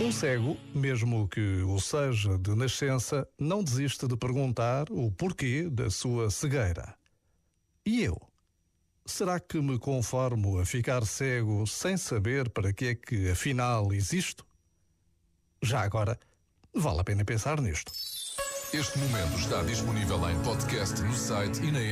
Um cego, mesmo que o seja de nascença, não desiste de perguntar o porquê da sua cegueira. E eu? Será que me conformo a ficar cego sem saber para que é que afinal existo? Já agora, vale a pena pensar nisto. Este momento está disponível em podcast no site e na app.